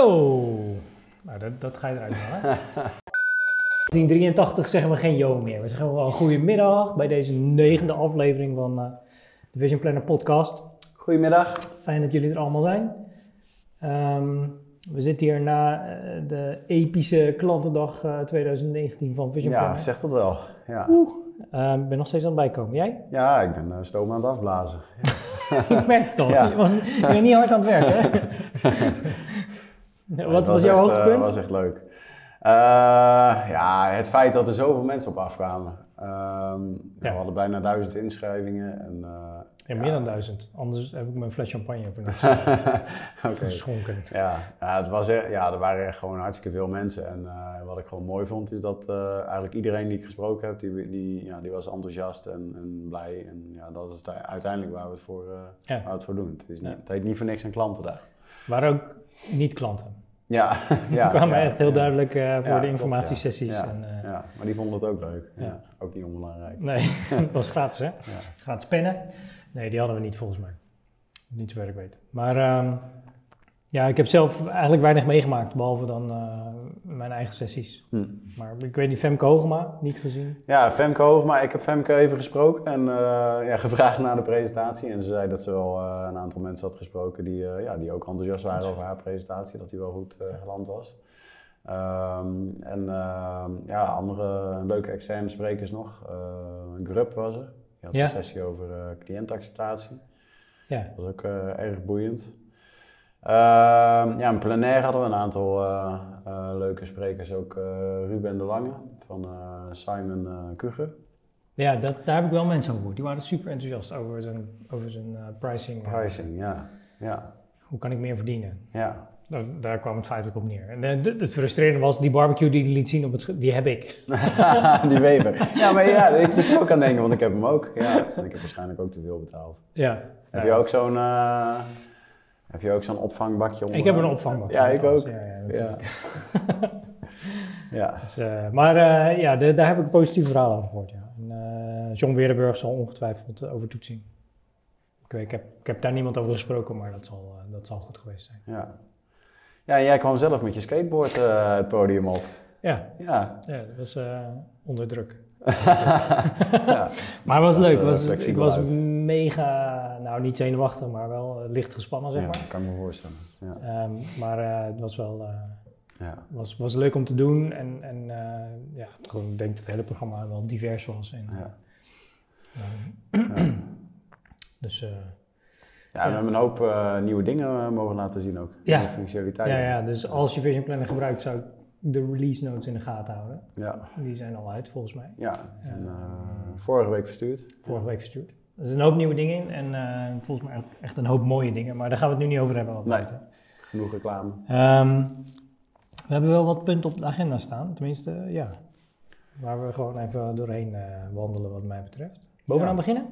Yo! Nou, dat, dat ga je eruit halen. 1983 zeggen we geen yo meer. We zeggen wel goedemiddag bij deze negende aflevering van eh, de Vision Planner podcast. Goedemiddag. Fijn dat jullie er allemaal zijn. Ehm, we zitten hier na eh, de epische klantendag eh, 2019 van Vision Ja, Planner. zegt dat wel. Ja, Ehm, Ik ben nog steeds aan het bijkomen. Jij? ja ik ben eh, stoom aan het afblazen. Ik merk het al. Ja. Je, was, je bent niet hard aan het werken, hè? Wat was jouw echt, hoogtepunt? Het was echt leuk. Eh, ja, het feit dat er zoveel mensen op afkwamen. Ehm, Ja. We hadden bijna duizend inschrijvingen. En, eh, Ja, meer dan duizend. Anders heb ik mijn fles champagne voor niks Oké. geschonken. Ja, ja, het was er, ja, er waren echt gewoon hartstikke veel mensen. En eh, wat ik gewoon mooi vond, is dat eh, eigenlijk iedereen die ik gesproken heb, die, die, ja, die was enthousiast en, en blij. En ja, dat is het uiteindelijk waar we het voor, eh, Ja. waar we het voor doen. Het, is niet, het heet niet voor niks een klantendag. Waren ook niet klanten. Ja, ja. Die kwamen ja, echt heel ja. duidelijk eh, voor Ja, de informatiesessies. Ja, En, eh, ja, maar die vonden het ook leuk. Ook niet onbelangrijk. Nee, dat was gratis hè? Ja. Gratis pennen. Nee, die hadden we niet volgens mij. Niet zover ik weet. Maar ehm, ja, ik heb zelf eigenlijk weinig meegemaakt, behalve dan eh, mijn eigen sessies. Hm. Maar ik weet niet, Femke Hogema, niet gezien. Ja, Femke Hoogma, ik heb Femke even gesproken en eh, ja, gevraagd naar de presentatie. En ze zei dat ze wel eh, een aantal mensen had gesproken die, ja, die ook enthousiast waren over haar presentatie, dat die wel goed geland was. Ehm, en ehm, ja, andere leuke externe sprekers nog. Grup was er, die had Ja. een sessie over cliëntacceptatie. Ja, Dat was ook erg boeiend. Ehm, ja, een plenair hadden we een aantal eh, eh, leuke sprekers. Ook eh, Ruben de Lange van Simon Kuger. ja dat, daar heb ik wel mensen over gehoord. Die waren super enthousiast over zijn, over zijn pricing. Pricing, ja. Ja, Hoe kan ik meer verdienen? ja. Nou, daar kwam het feitelijk op neer. En het, frustrerende was, die barbecue die hij liet zien op het die heb ik. die Weber. Ja, maar ja, ik moest ook aan denken, want ik heb hem ook. Ja, en ik heb waarschijnlijk ook te veel betaald. Ja. Heb Ja. je ook zo'n heb je ook zo'n opvangbakje onder? Ik heb een opvangbak. Ja, ik ook. Ja, ja. Dus, eh, maar eh, ja, de- daar heb ik een positief verhaal over gehoord. Ja. En, eh, John Weerdenburg zal ongetwijfeld eh, over toetsing. Ik, weet, ik, heb, ik heb daar niemand over gesproken, maar dat zal, eh, dat zal goed geweest zijn. Ja. Ja, en jij kwam zelf met je skateboard eh, het podium op. Ja, Ja. ja dat was eh, onder druk. ja. Maar het was leuk. Was, ik was uit. mega, nou niet zenuwachtig, maar wel eh, licht gespannen, zeg ja, maar. kan ik me voorstellen. Ja. Ehm, maar eh, het was wel eh, Ja. was, was leuk om te doen. En, en eh, ja, gewoon, ik denk dat het hele programma wel divers was. En, Ja. eh, dus Ja, we hebben een hoop nieuwe dingen mogen laten zien ook. Ja. Functionaliteiten. ja, ja, dus als je Vision Planner gebruikt, zou ik de release notes in de gaten houden. Ja. Die zijn al uit, volgens mij. Ja. En, eh, vorige week verstuurd. Vorige week verstuurd. Er zitten een hoop nieuwe dingen in en eh, volgens mij echt een hoop mooie dingen. Maar daar gaan we het nu niet over hebben. Wat Nee. Genoeg reclame. Ehm, we hebben wel wat punten op de agenda staan. Tenminste, eh, ja. Waar we gewoon even doorheen eh, wandelen wat mij betreft. Bovenaan Ja. beginnen?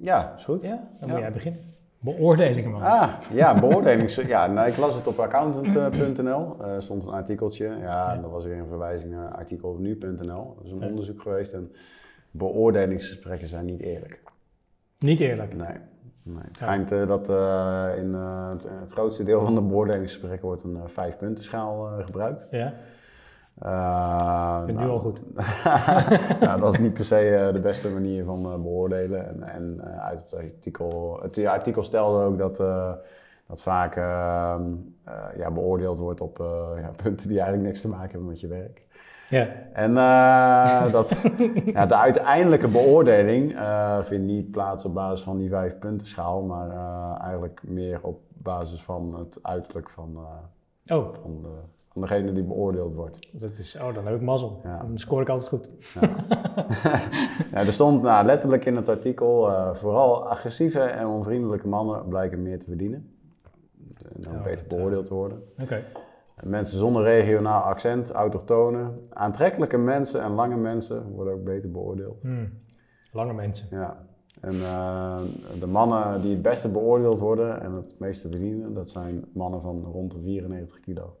Ja, is goed. Ja? Dan Ja. moet jij beginnen. Beoordelingen man. Ah, ja, beoordelings... ja, nou, ik las het op accountant.nl. Er stond een artikeltje. Ja, Ja. en dat was weer een verwijzing naar artikel op nu.nl. Dat is een onderzoek geweest en beoordelingsgesprekken zijn niet eerlijk. Niet eerlijk. Nee. nee. Het schijnt eh, dat eh, in eh, het, het grootste deel van de beoordelingsgesprekken wordt een vijf-puntenschaal eh, gebruikt. Ja? Uh, vind het nu al goed. nou, dat is niet per se de beste manier van beoordelen. En, en uit het artikel, het artikel stelde ook dat, dat vaak ehm, eh, ja, beoordeeld wordt op ja, punten die eigenlijk niks te maken hebben met je werk. Ja. En eh, dat, ja, de uiteindelijke beoordeling eh, vindt niet plaats op basis van die vijf punten schaal, maar eh, eigenlijk meer op basis van het uiterlijk van, Oh, van, de, van degene die beoordeeld wordt. dat is, oh, dan heb ik mazzel. Ja. Dan scoor ik altijd goed. Ja, er stond nou, letterlijk in het artikel, vooral agressieve en onvriendelijke mannen blijken meer te verdienen. En ook Oh, beter beoordeeld te worden. Oké. Mensen zonder regionaal accent, autochtonen, aantrekkelijke mensen en lange mensen worden ook beter beoordeeld. Hmm. Lange mensen. Ja. En eh, de mannen die het beste beoordeeld worden en het meeste verdienen, dat zijn mannen van rond de 94 kilo.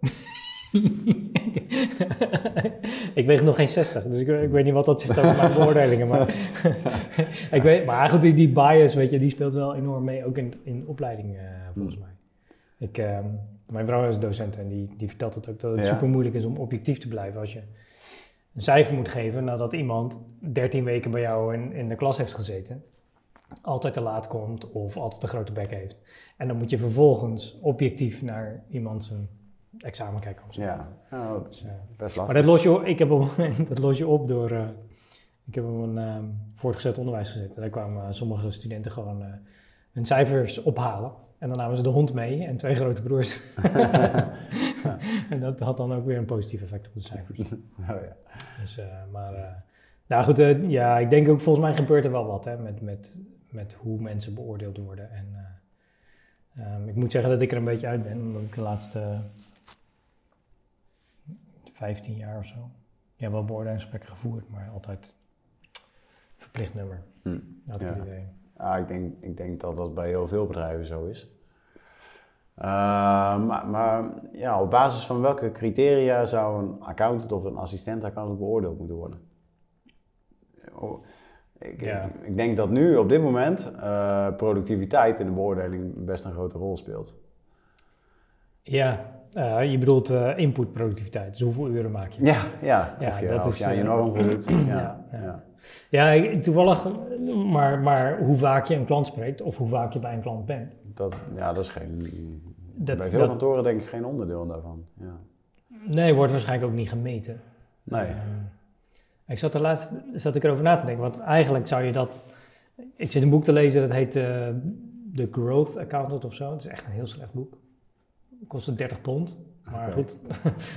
ik weeg nog geen 60, dus ik, ik weet niet wat dat zegt over mijn beoordelingen. Maar, ik weet, maar goed, die, die bias, weet je, die speelt wel enorm mee, ook in, in opleiding, eh, volgens mij. Ik, ehm, mijn vrouw is docent en die, die vertelt het ook dat het Ja. super moeilijk is om objectief te blijven als je een cijfer moet geven nadat iemand 13 weken bij jou in, in de klas heeft gezeten, altijd te laat komt of altijd een grote bek heeft. En dan moet je vervolgens objectief naar iemand zijn examen kijken. of zo. Ja, nou, dat Dus, is eh, best maar lastig. dat los je, ik heb op, dat los je op door. eh, ik heb op een ehm, voortgezet onderwijs gezet. En daar kwamen eh, sommige studenten gewoon eh, hun cijfers ophalen. En dan namen ze de hond mee en twee grote broers. en dat had dan ook weer een positief effect op de cijfers. Oh, ja. Dus, eh, maar, eh, nou goed, eh, ja, ik denk ook volgens mij gebeurt er wel wat hè, met, met, met hoe mensen beoordeeld worden. En eh, ehm, ik moet zeggen dat ik er een beetje uit ben, omdat ik de laatste 15 jaar of zo, ja, wel beoordelingsgesprekken gevoerd, maar altijd verplicht nummer. Hm. Had ik Ja. het idee. Ja, ik, denk, ik denk dat dat bij heel veel bedrijven zo is. Eh, maar maar ja, op basis van welke criteria zou een accountant of een assistent accountant beoordeeld moeten worden? Oh, ik, Ja. ik, ik denk dat nu op dit moment eh, productiviteit in de beoordeling best een grote rol speelt. Ja, eh, je bedoelt eh, inputproductiviteit, dus hoeveel uren maak je? Ja, ja. Ja, of je, dat of is, je je eh, norm voldoet. Ja, ja, ja. toevallig, maar, maar hoe vaak je een klant spreekt of hoe vaak je bij een klant bent. Dat, ja, dat is geen, Dat- bij veel dat- kantoren denk ik geen onderdeel daarvan. Ja. Nee, wordt waarschijnlijk ook niet gemeten. Nee. Ik zat er laatst zat ik erover na te denken, want eigenlijk zou je dat... Ik zit een boek te lezen, dat heet The Growth Accountant of zo. Het is echt een heel slecht boek. Kostte 30 pond, maar goed.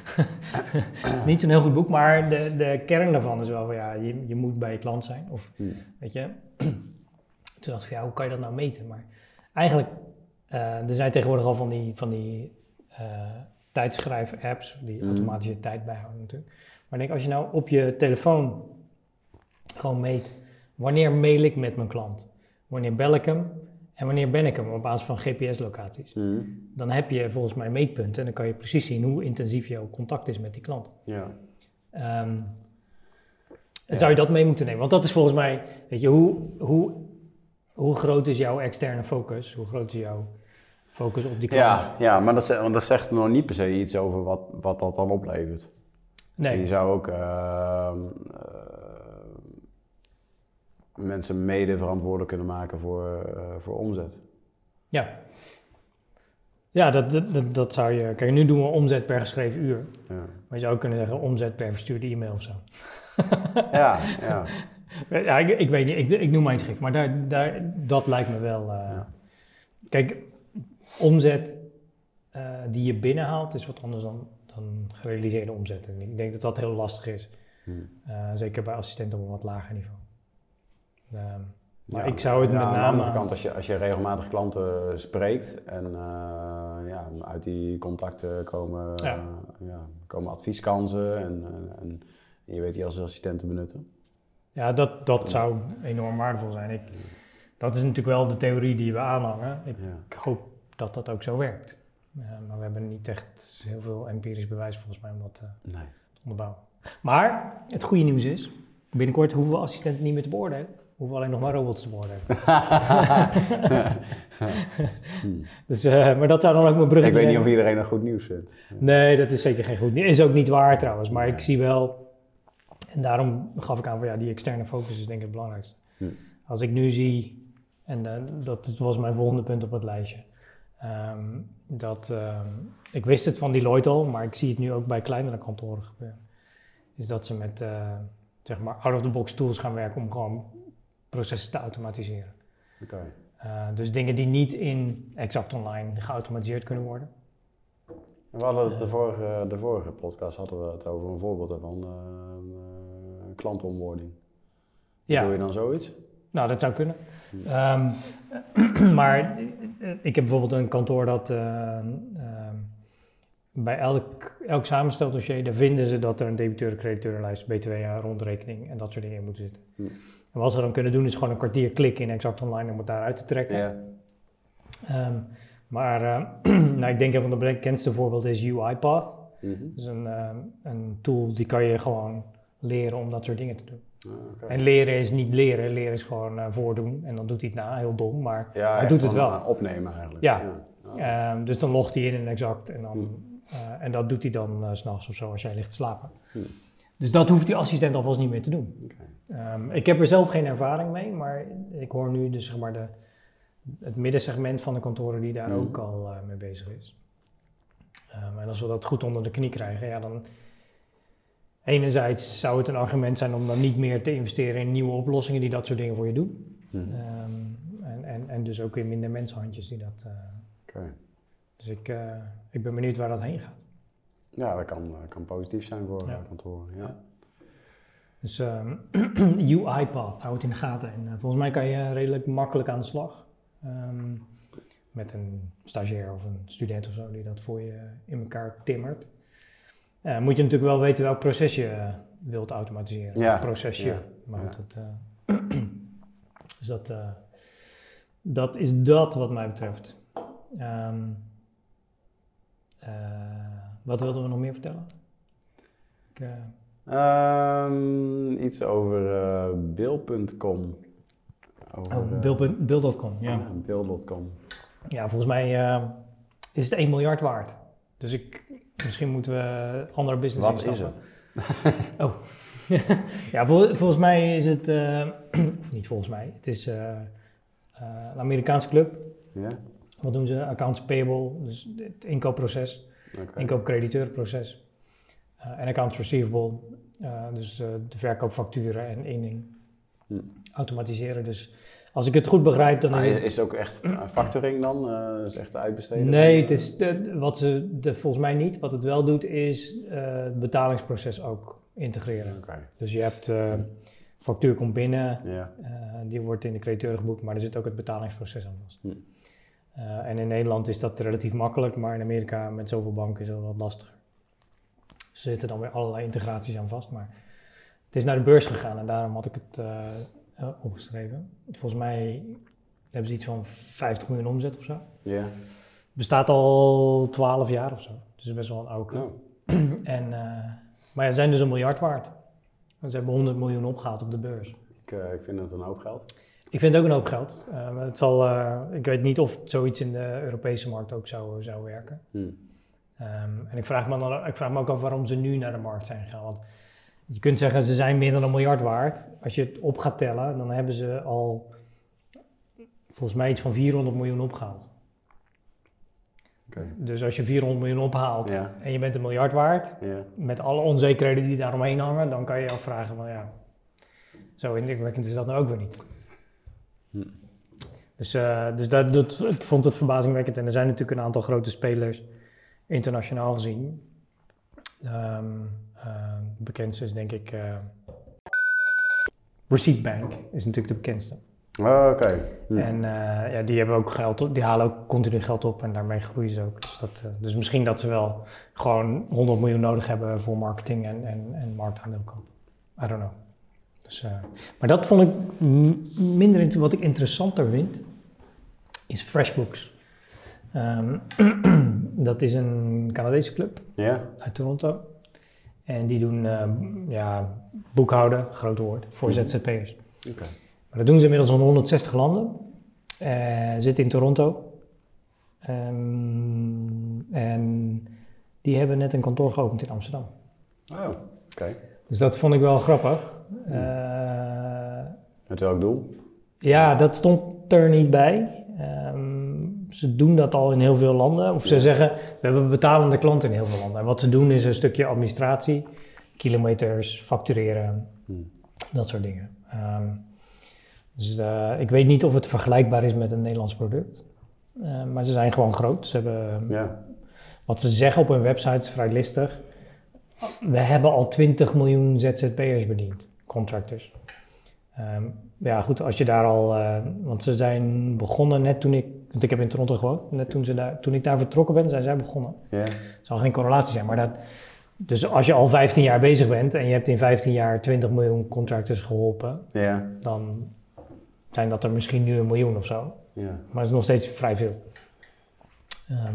het is niet zo'n heel goed boek, maar de, de kern daarvan is wel van ja, je, je moet bij je klant zijn. Of Hm. weet je, toen dacht ik van ja, hoe kan je dat nou meten? Maar eigenlijk, eh, er zijn tegenwoordig al van die, van die eh, tijdschrijf-apps, die Mhm. automatisch je tijd bijhouden natuurlijk. Maar ik denk, als je nou op je telefoon gewoon meet, wanneer mail ik met mijn klant? Wanneer bel ik hem? En wanneer ben ik hem op basis van GPS-locaties? Hm. Dan heb je volgens mij meetpunten en dan kan je precies zien hoe intensief jouw contact is met die klant. Ja. Ehm, Ja. Zou je dat mee moeten nemen? Want dat is volgens mij, weet je, hoe, hoe, hoe groot is jouw externe focus? Hoe groot is jouw focus op die klant? Ja, ja maar dat, want dat zegt nog niet per se iets over wat, wat dat dan oplevert. Je Nee, zou ook ehm, eh, mensen mede verantwoordelijk kunnen maken voor, eh, voor omzet. ja. Ja, dat, dat, dat, zou je... Kijk, nu doen we omzet per geschreven uur. Ja, Maar je zou ook kunnen zeggen omzet per verstuurde e-mail of zo. ja, ja. Ja, ik, ik weet niet, ik, ik noem maar iets gek, maar daar, daar, dat lijkt me wel... eh, Ja. Kijk, omzet eh, die je binnenhaalt is wat anders dan, dan gerealiseerde omzet. En ik denk dat dat heel lastig is. Hm. Eh, zeker bij assistenten op een wat lager niveau. Ehm, maar Ja, ik zou het ja, met Aan de name... andere kant, als je, als je regelmatig klanten spreekt en eh, ja, uit die contacten komen, Ja. komen advieskansen en, en, en je weet die als assistent te benutten. Ja, dat, dat zou enorm waardevol zijn. Ik, dat is natuurlijk wel de theorie die we aanhangen. Ik hoop dat dat ook zo werkt. Eh, maar we hebben niet echt heel veel empirisch bewijs volgens mij om dat eh, Nee. te onderbouwen. Maar het goede nieuws is, binnenkort hoeven we assistenten niet meer te beoordelen. Hoeven alleen nog maar robots te. Hm. Dus, eh, maar dat zou dan ook mijn brug Ik weet niet of iedereen dat goed nieuws vindt. Nee, dat is zeker geen goed nieuws. Is ook niet waar trouwens, maar ik zie wel, en daarom gaf ik aan van ja, die externe focus is denk ik het belangrijkste. Hm. Als ik nu zie, en eh, dat was mijn volgende punt op het lijstje, ehm, dat ehm, ik wist het van Deloitte al, maar ik zie het nu ook bij kleinere kantoren gebeuren, is dat ze met eh, zeg maar out-of-the-box tools gaan werken om gewoon processen te automatiseren. Oké. Eh, dus dingen die niet in Exact Online geautomatiseerd kunnen worden. We hadden het de vorige, de vorige podcast hadden we het over een voorbeeld daarvan, eh, eh, klantonboarding. Ja. Doe je dan zoiets? Nou, dat zou kunnen. Hm. Ehm, maar eh, ik heb bijvoorbeeld een kantoor dat eh, ehm, bij elk, elk samensteldossier, daar vinden ze dat er een debiteur, crediteurenlijst, btw, rondrekening en dat soort dingen in moeten zitten. Hm. En wat ze dan kunnen doen is gewoon een kwartier klikken in Exact Online om het daaruit te trekken. Ehm, maar eh, nou, ik denk een van de bekendste voorbeelden is UiPath. Mhm. Dat is een, ehm, een tool die kan je gewoon leren om dat soort dingen te doen. Ah. En leren is niet leren, leren is gewoon eh, voordoen en dan doet hij het na, heel dom, maar Ja, hij doet het wel. eh, opnemen eigenlijk. Ja. Oh. Ehm, dus dan logt hij in en exact. En, dan, Hmm. eh, en dat doet hij dan s s'nachts of zo als jij ligt te slapen. Hmm. Dus dat hoeft die assistent alvast niet meer te doen. Ehm, ik heb er zelf geen ervaring mee, maar ik hoor nu dus zeg maar de, het middensegment van de kantoren die daar Mhm. ook al eh, mee bezig is. Ehm, en als we dat goed onder de knie krijgen, ja dan... Enerzijds zou het een argument zijn om dan niet meer te investeren in nieuwe oplossingen die dat soort dingen voor je doen. Hm. Ehm, en, en, en dus ook in minder mensenhandjes die dat... Oké. dus ik, eh, ik ben benieuwd waar dat heen gaat. Ja, dat kan, kan positief zijn voor Ja. kantoren. Ja. Dus ehm UiPath, hou het in de gaten. En eh, volgens mij kan je redelijk makkelijk aan de slag. Ehm, met een stagiair of een student of zo die dat voor je in elkaar timmert. Eh, moet je natuurlijk wel weten welk proces je eh, wilt automatiseren. Ja, Of procesje. ja, Maar ja. dat, dus dat, dat is dat wat mij betreft. Ehm, eh, wat wilden we nog meer vertellen? Ik, eh, Ehm, iets over eh Bill.com. Over, Oh, eh, Bill- Bill.com, ja. Bill.com. Ja, volgens mij eh, is het 1 miljard waard. Dus ik, misschien moeten we andere business Wat is het? Oh. ja, vol- volgens mij is het, eh, of niet volgens mij, het is een Amerikaanse club. Ja? Wat doen ze? Accounts payable, dus het inkoopproces, inkoop-crediteurproces. Eh, en accounts receivable, eh, dus eh, de verkoopfacturen en inning. Hm. Automatiseren. Dus als ik het goed begrijp, dan is het... is het ook echt factoring dan? Eh is echt uitbesteden? Nee, het is de, wat ze de, volgens mij niet. Wat het wel doet, is het betalingsproces ook integreren. Dus je hebt eh factuur komt binnen, Ja. die wordt in de crediteur geboekt, maar er zit ook het betalingsproces aan vast. Hm. En in Nederland is dat relatief makkelijk, maar in Amerika met zoveel banken is dat wat lastiger. Er zitten dan weer allerlei integraties aan vast, maar het is naar de beurs gegaan en daarom had ik het eh, eh, opgeschreven. Volgens mij hebben ze iets van 50 miljoen omzet of zo. Ja. Bestaat al 12 jaar of zo. Dus best wel een oude club. Oh. En, eh, maar ja, ze zijn dus een miljard waard. Ze hebben 100 miljoen opgehaald op de beurs. Ik, ik vind het een hoop geld. Ik vind het ook een hoop geld. Het zal, ik weet niet of zoiets in de Europese markt ook zou, zou werken. Hm. Ehm, en ik vraag, me dan, ik vraag me ook af waarom ze nu naar de markt zijn gegaan. Want je kunt zeggen ze zijn meer dan een miljard waard. Als je het op gaat tellen, dan hebben ze al volgens mij iets van 400 miljoen opgehaald. Dus als je 400 miljoen ophaalt Ja. en je bent een miljard waard, Ja. met alle onzekerheden die daaromheen hangen, dan kan je je afvragen van ja, zo indrukwekkend is dat nou ook weer niet. Hm. Dus, eh, dus dat, dat, ik vond het verbazingwekkend en er zijn natuurlijk een aantal grote spelers internationaal gezien. Ehm eh, de bekendste is denk ik eh Receipt Bank is natuurlijk de bekendste. Oh, Oké. Hm. En eh, ja, die hebben ook geld op, die halen ook continu geld op en daarmee groeien ze ook. Dus, dat, eh, dus misschien dat ze wel gewoon 100 miljoen nodig hebben voor marketing en, en, en marktaandeel kopen. I don't know. Dus, maar dat vond ik minder, wat ik interessanter vind, is FreshBooks. Ehm, dat is een Canadese club Ja? uit Toronto. En die doen eh, ja, boekhouden, groot woord, voor Mhm. ZZP'ers. Oké. Maar dat doen ze inmiddels in 160 landen. Eh zitten in Toronto. Ehm, en die hebben net een kantoor geopend in Amsterdam. Oh, oké. Dus dat vond ik wel grappig. Eh, Met welk doel? ja, dat stond er niet bij. Ehm, ze doen dat al in heel veel landen. Of ze zeggen, we hebben betalende klanten in heel veel landen. En wat ze doen is een stukje administratie, kilometers, factureren, Hm. dat soort dingen. Ehm, dus eh, ik weet niet of het vergelijkbaar is met een Nederlands product. Eh, maar ze zijn gewoon groot. Ze hebben, Ja. Wat ze zeggen op hun website is vrij listig. We hebben al 20 miljoen ZZP'ers bediend, contractors. Ehm, ja, goed, als je daar al... eh, want ze zijn begonnen net toen ik... Want ik heb in Toronto gewoond. Net toen, ze daar, toen ik daar vertrokken ben, zijn zij begonnen. Ja. Zal geen correlatie zijn, maar dat... Dus als je al 15 jaar bezig bent en je hebt in 15 jaar 20 miljoen contractors geholpen, Ja. dan zijn dat er misschien nu een miljoen of zo. Ja. Maar dat is nog steeds vrij veel. Ehm,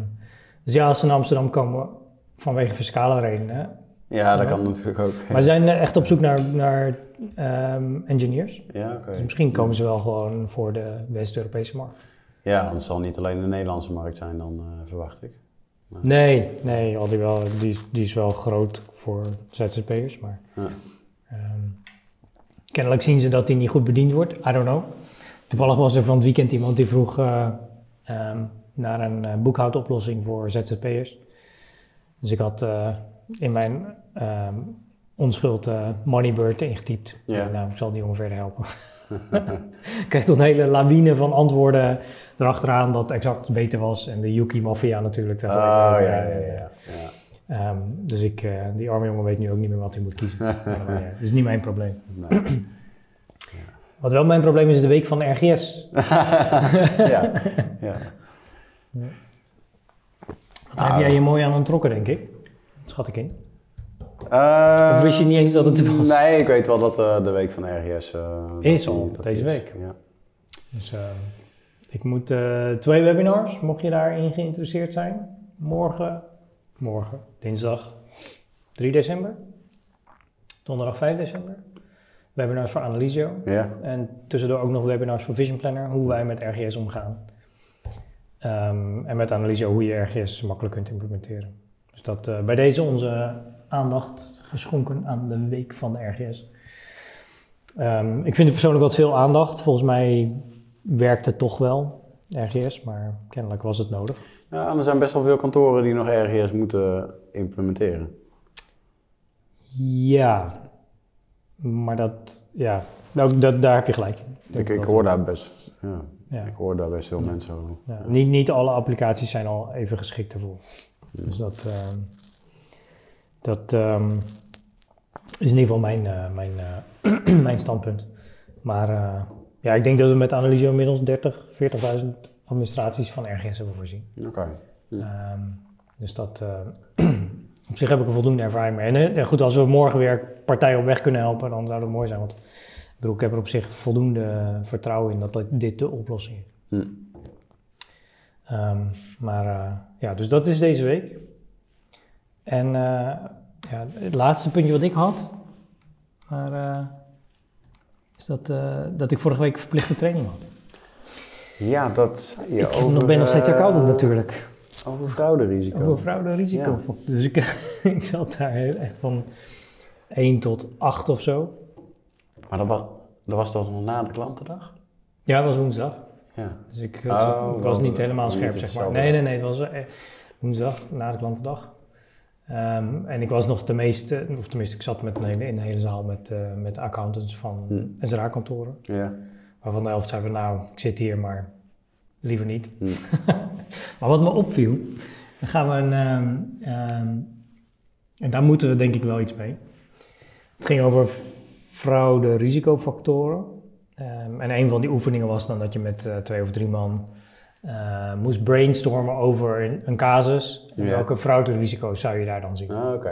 dus ja, als ze naar Amsterdam komen vanwege fiscale redenen. Ja, dat kan natuurlijk ook. Maar ze zijn eh, echt op zoek naar, naar ehm, engineers. Ja, oké. Dus misschien komen ze wel gewoon voor de West-Europese markt. Ja, want het zal niet alleen de Nederlandse markt zijn dan, eh, verwacht ik. Nee, nee, al die, wel, die, is- die is wel groot voor ZZP'ers, maar Ja. ehm, kennelijk zien ze dat die niet goed bediend wordt. I don't know. Toevallig was er van het weekend iemand die vroeg eh, ehm, naar een eh, boekhoudoplossing voor ZZP'ers. Dus ik had in mijn ehm, onschuld eh, Moneybird ingetypt. Ja. Nou, ik zal die jongen verder helpen. ik kreeg tot een hele lawine van antwoorden erachteraan dat exact beter was. En de Yuki Mafia natuurlijk. Oh, daar ja, ja, ja. eh, ja. Ehm, dus ik, eh, die arme jongen weet nu ook niet meer wat hij moet kiezen. Maar, eh, dat is niet mijn probleem. Nee. Wat wel mijn probleem is, is de week van de RGS. ja. ja. Heb jij je mooi aan ontrokken, denk ik. Schat ik in. Eh, Of wist je niet eens dat het was? Nee, ik weet wel dat eh, de week van RGS... eh, Is al, deze week. Ja. Dus ehm, ik moet eh, twee webinars, mocht je daarin geïnteresseerd zijn. Morgen, morgen, dinsdag 3 december. Donderdag 5 december. Webinars voor Analysio. ja. En tussendoor ook nog webinars voor Vision Planner, hoe wij met RGS omgaan. Ehm, en met Analysio hoe je RGS makkelijk kunt implementeren. Dus dat eh, bij deze onze aandacht geschonken aan de week van de RGS. Ehm, ik vind het persoonlijk wat veel aandacht. Volgens mij werkt het toch wel, RGS, maar kennelijk was het nodig. Ja, er zijn best wel veel kantoren die nog RGS moeten implementeren. Ja, maar dat, ja, nou, dat, daar heb je gelijk in. Ik, hoor daar best, ja, Ja. ik hoor daar best veel mensen over. Ja, niet, niet alle applicaties zijn al even geschikt ervoor. Dus dat, ehm, dat ehm, is in ieder geval mijn, eh, mijn, eh, mijn standpunt. Maar eh, ja, ik denk dat we met Analysio inmiddels 30, 40.000 administraties van RGS hebben voorzien. Oké. Ehm, dus dat, op zich heb ik er voldoende ervaring mee. En goed, als we morgen weer partijen op weg kunnen helpen, dan zou dat mooi zijn. Want ik bedoel, ik heb er op zich voldoende vertrouwen in dat dit- de oplossing is. Hm. Ehm, maar ja, dus dat is deze week. En ja, het laatste puntje wat ik had, maar, eh, is dat, eh, dat ik vorige week verplichte training had. Ja, dat je ik over, nog ben nog steeds eh, accountant natuurlijk. Over frauderisico. Over fraude-risico. Dus ik, ik zat daar echt van 1 tot 8 of zo. Maar dat was, dat was toch nog na de klantendag? Ja, dat was woensdag. Ja. Dus ik, Oh, ik was niet helemaal scherp, zeg maar. Nee, nee, nee. Het was eh, woensdag, na de klantendag. Ehm, en ik was nog de meeste, of tenminste, ik zat met een hele, in een hele zaal met, eh, met accountants van Hm. SRA-kantoren. Ja. Waarvan de helft zei van, nou, ik zit hier, maar liever niet. Hm. maar wat me opviel, dan gaan we een, ehm, ehm, en daar moeten we denk ik wel iets mee. Het ging over fraude risicofactoren. En een van die oefeningen was dan dat je met eh, twee of drie man eh, moest brainstormen over een, een casus. En Ja. welke frauderisico's zou je daar dan zien? Ah, Oké.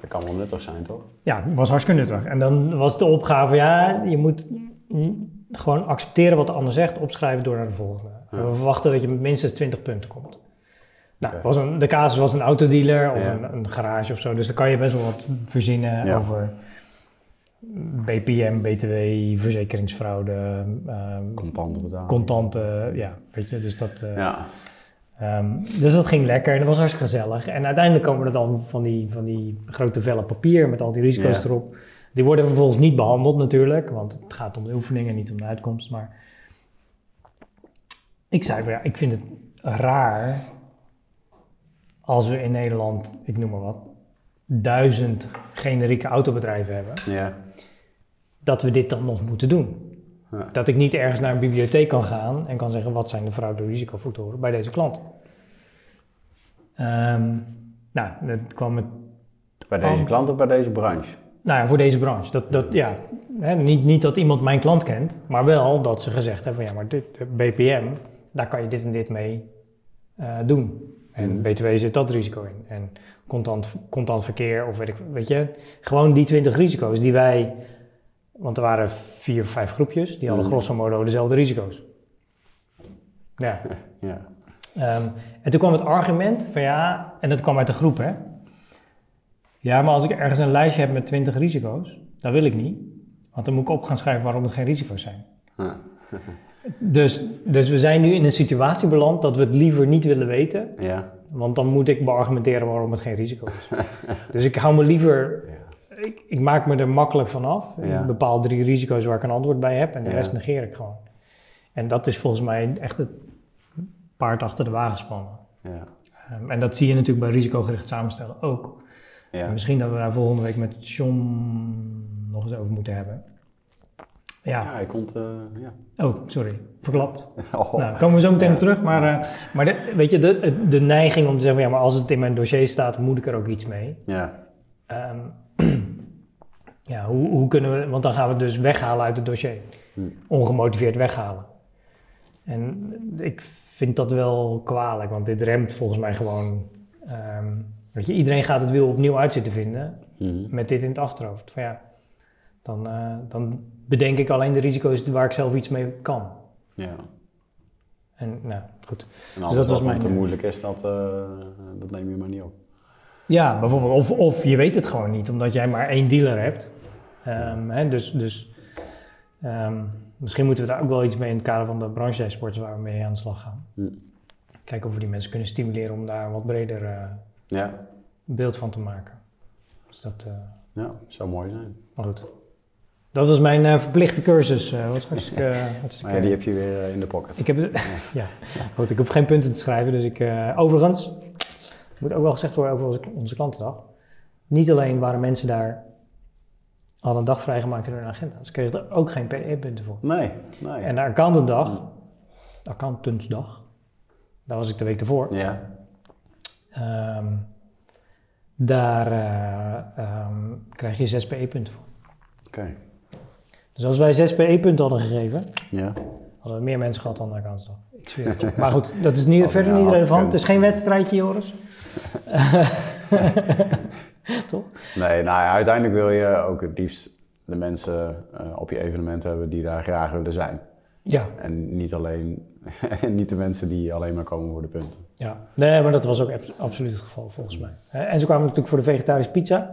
Dat kan wel nuttig zijn, toch? Ja, was hartstikke nuttig. En dan was de opgave, ja, je moet mm, gewoon accepteren wat de ander zegt, opschrijven door naar de volgende. Ja. En we verwachten dat je met minstens 20 punten komt. Nou, was een, de casus was een autodealer of Ja. een, een garage of zo, dus dan kan je best wel wat verzinnen over BPM, BTW, verzekeringsfraude, ehm, Contanten betalen. contanten, ja, weet je, dus dat... eh, Ja. Ehm, dus dat ging lekker en dat was hartstikke gezellig. En uiteindelijk komen er dan van die, van die grote vellen papier met al die risico's Ja. erop. Die worden vervolgens niet behandeld natuurlijk, want het gaat om de oefening en niet om de uitkomst. Maar ik zei van ja, ik vind het raar als we in Nederland, ik noem maar wat, duizend generieke autobedrijven hebben, Ja. dat we dit dan nog moeten doen. Ja. Dat ik niet ergens naar een bibliotheek kan gaan en kan zeggen wat zijn de fraude-risicofactoren bij deze klant. Ehm, nou, dat kwam het, Bij deze klant of bij deze branche? nou ja, voor deze branche. Dat, dat, ja, hè, niet, niet dat iemand mijn klant kent, maar wel dat ze gezegd hebben van ja, maar dit, BPM, daar kan je dit en dit mee eh, doen. En Mhm. BTW zit dat risico in. En contant, contant verkeer of weet ik, weet je, gewoon die 20 risico's die wij, want er waren vier of vijf groepjes, die hadden Mhm. grosso modo dezelfde risico's. Ja. Ja. Ehm, en toen kwam het argument van ja, en dat kwam uit de groep hè. Ja, maar als ik ergens een lijstje heb met 20 risico's, dat wil ik niet. Want dan moet ik op gaan schrijven waarom het geen risico's zijn. Ja. Dus, dus we zijn nu in een situatie beland dat we het liever niet willen weten. Ja. Want dan moet ik beargumenteren waarom het geen risico is. dus ik hou me liever... Ik, ik maak me er makkelijk van af. Ja. Ik bepaal drie risico's waar ik een antwoord bij heb en de rest negeer ik gewoon. En dat is volgens mij echt het paard achter de wagen spannen. Ja. Ehm, en dat zie je natuurlijk bij risicogericht samenstellen ook. Misschien dat we daar volgende week met John nog eens over moeten hebben. Ja, Ja, hij komt, eh, ja. oh, sorry, verklapt. Oh. Nou, komen we zo meteen Ja. op terug. Maar, eh, maar de, weet je, de, de neiging om te zeggen, ja, maar als het in mijn dossier staat, moet ik er ook iets mee. Ja. Ehm, ja, hoe, hoe kunnen we, want dan gaan we het dus weghalen uit het dossier. Hm. Ongemotiveerd weghalen. En ik vind dat wel kwalijk, want dit remt volgens mij gewoon. ehm, weet je, iedereen gaat het wiel opnieuw uit zitten vinden Mhm. met dit in het achterhoofd. Van ja, dan, eh, dan bedenk ik alleen de risico's waar ik zelf iets mee kan. Ja. En nou, goed. En alles Dus dat was wat te moeilijk is, dat, eh, dat neem je maar niet op. Ja, bijvoorbeeld. Of, of je weet het gewoon niet, omdat jij maar één dealer hebt. Ehm, hè, dus dus ehm, misschien moeten we daar ook wel iets mee in het kader van de branche-sports waar we mee aan de slag gaan. Hm. Kijken of we die mensen kunnen stimuleren om daar wat breder eh, Ja. beeld van te maken. Dus dat, Ja, zou mooi zijn. maar goed. Dat was mijn eh, verplichte cursus. eh was hartstikke, hartstikke Maar ja, die heb je weer eh, in de pocket. Ik heb ja, goed, ik hoef geen punten te schrijven, dus ik, eh, overigens, moet ook wel gezegd worden over onze, klantendag. Niet alleen waren mensen daar, hadden een dag vrijgemaakt in hun agenda, ze kregen er ook geen PE-punten voor. Nee, nee. En de accountantsdag, accountantsdag, daar was ik de week ervoor, Ja. ehm, daar eh, ehm, krijg je zes PE-punten voor. Oké. Dus als wij zes PE-punten hadden gegeven, Ja. Hadden we meer mensen gehad dan de accountantsdag. Ik zweer het je. Maar goed, dat is niet, Oh, verder ja, niet relevant. Het is geen wedstrijdje, Joris. Toch? Nee, nou ja, uiteindelijk wil je ook het liefst de mensen eh, op je evenement hebben die daar graag willen zijn. Ja. En niet alleen, niet de mensen die alleen maar komen voor de punten. ja. Nee, maar dat was ook abs- absoluut het geval volgens mij. En ze kwamen natuurlijk voor de vegetarische pizza.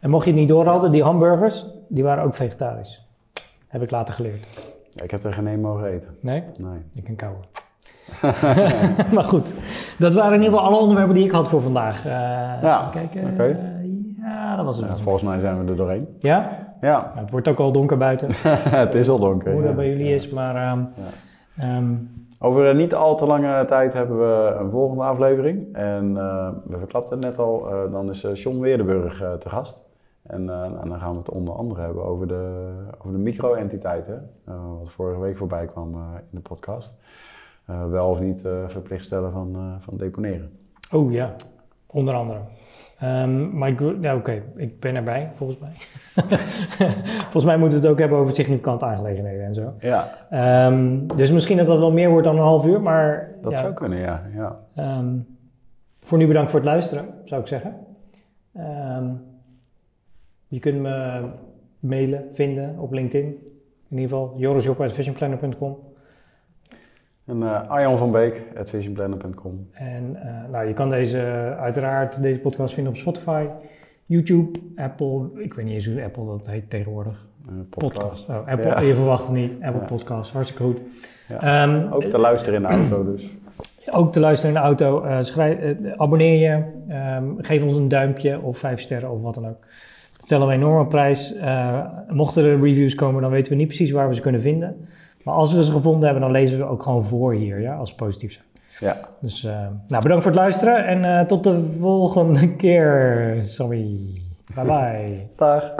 En mocht je het niet door hadden, die hamburgers, die waren ook vegetarisch. Heb ik later geleerd. Ja, ik heb er geen één mogen eten. Nee? Nee. Ik kan kouwen. maar goed, dat waren in ieder geval alle onderwerpen die ik had voor vandaag. Eh, Ja, oké. ja, dat was het. Ja, volgens mij zijn we er doorheen. Ja? Ja, Nou, het wordt ook al donker buiten. het is al donker. hoe ja. dat bij jullie Ja. is, maar ehm, ehm, Over een niet al te lange tijd hebben we een volgende aflevering. En eh, we verklapten het net al, eh, dan is John Weerdenburg te gast. En eh, nou, dan gaan we het onder andere hebben over de, over de micro-entiteiten. eh, wat vorige week voorbij kwam eh, in de podcast. Wel of niet verplicht stellen van, van deponeren. oh ja, onder andere. Ehm, maar ik, ja, oké, ik ben erbij, volgens mij. volgens mij moeten we het ook hebben over significante aangelegenheden en zo. Ja, Ehm, dus misschien dat dat wel meer wordt dan een half uur, maar dat ja, zou kunnen, ja. ja. ehm, voor nu bedankt voor het luisteren, zou ik zeggen. Je kunt me mailen, vinden op LinkedIn. In ieder geval jorisjop.visionplanner.com. En eh Arjan van Beek, at visionplanner.com. En eh, nou, je kan deze, uiteraard deze podcast vinden op Spotify, YouTube, Apple. Ik weet niet eens hoe Apple dat heet tegenwoordig. eh, Podcast. podcast. Oh, Apple, Ja. je verwacht het niet. Apple Ja. Podcast, hartstikke goed. Ja. Ehm, Ook te luisteren in de auto dus. ook te luisteren in de auto. eh, schrijf, eh, abonneer je. ehm, geef ons een duimpje of vijf sterren of wat dan ook. Stellen we enorm op prijs. Eh, mochten er reviews komen, dan weten we niet precies waar we ze kunnen vinden. Maar als we ze gevonden hebben, dan lezen we ook gewoon voor hier, ja, als ze positief zijn. Ja, Dus eh, nou, bedankt voor het luisteren en eh, tot de volgende keer. Sorry. Bye bye. dag.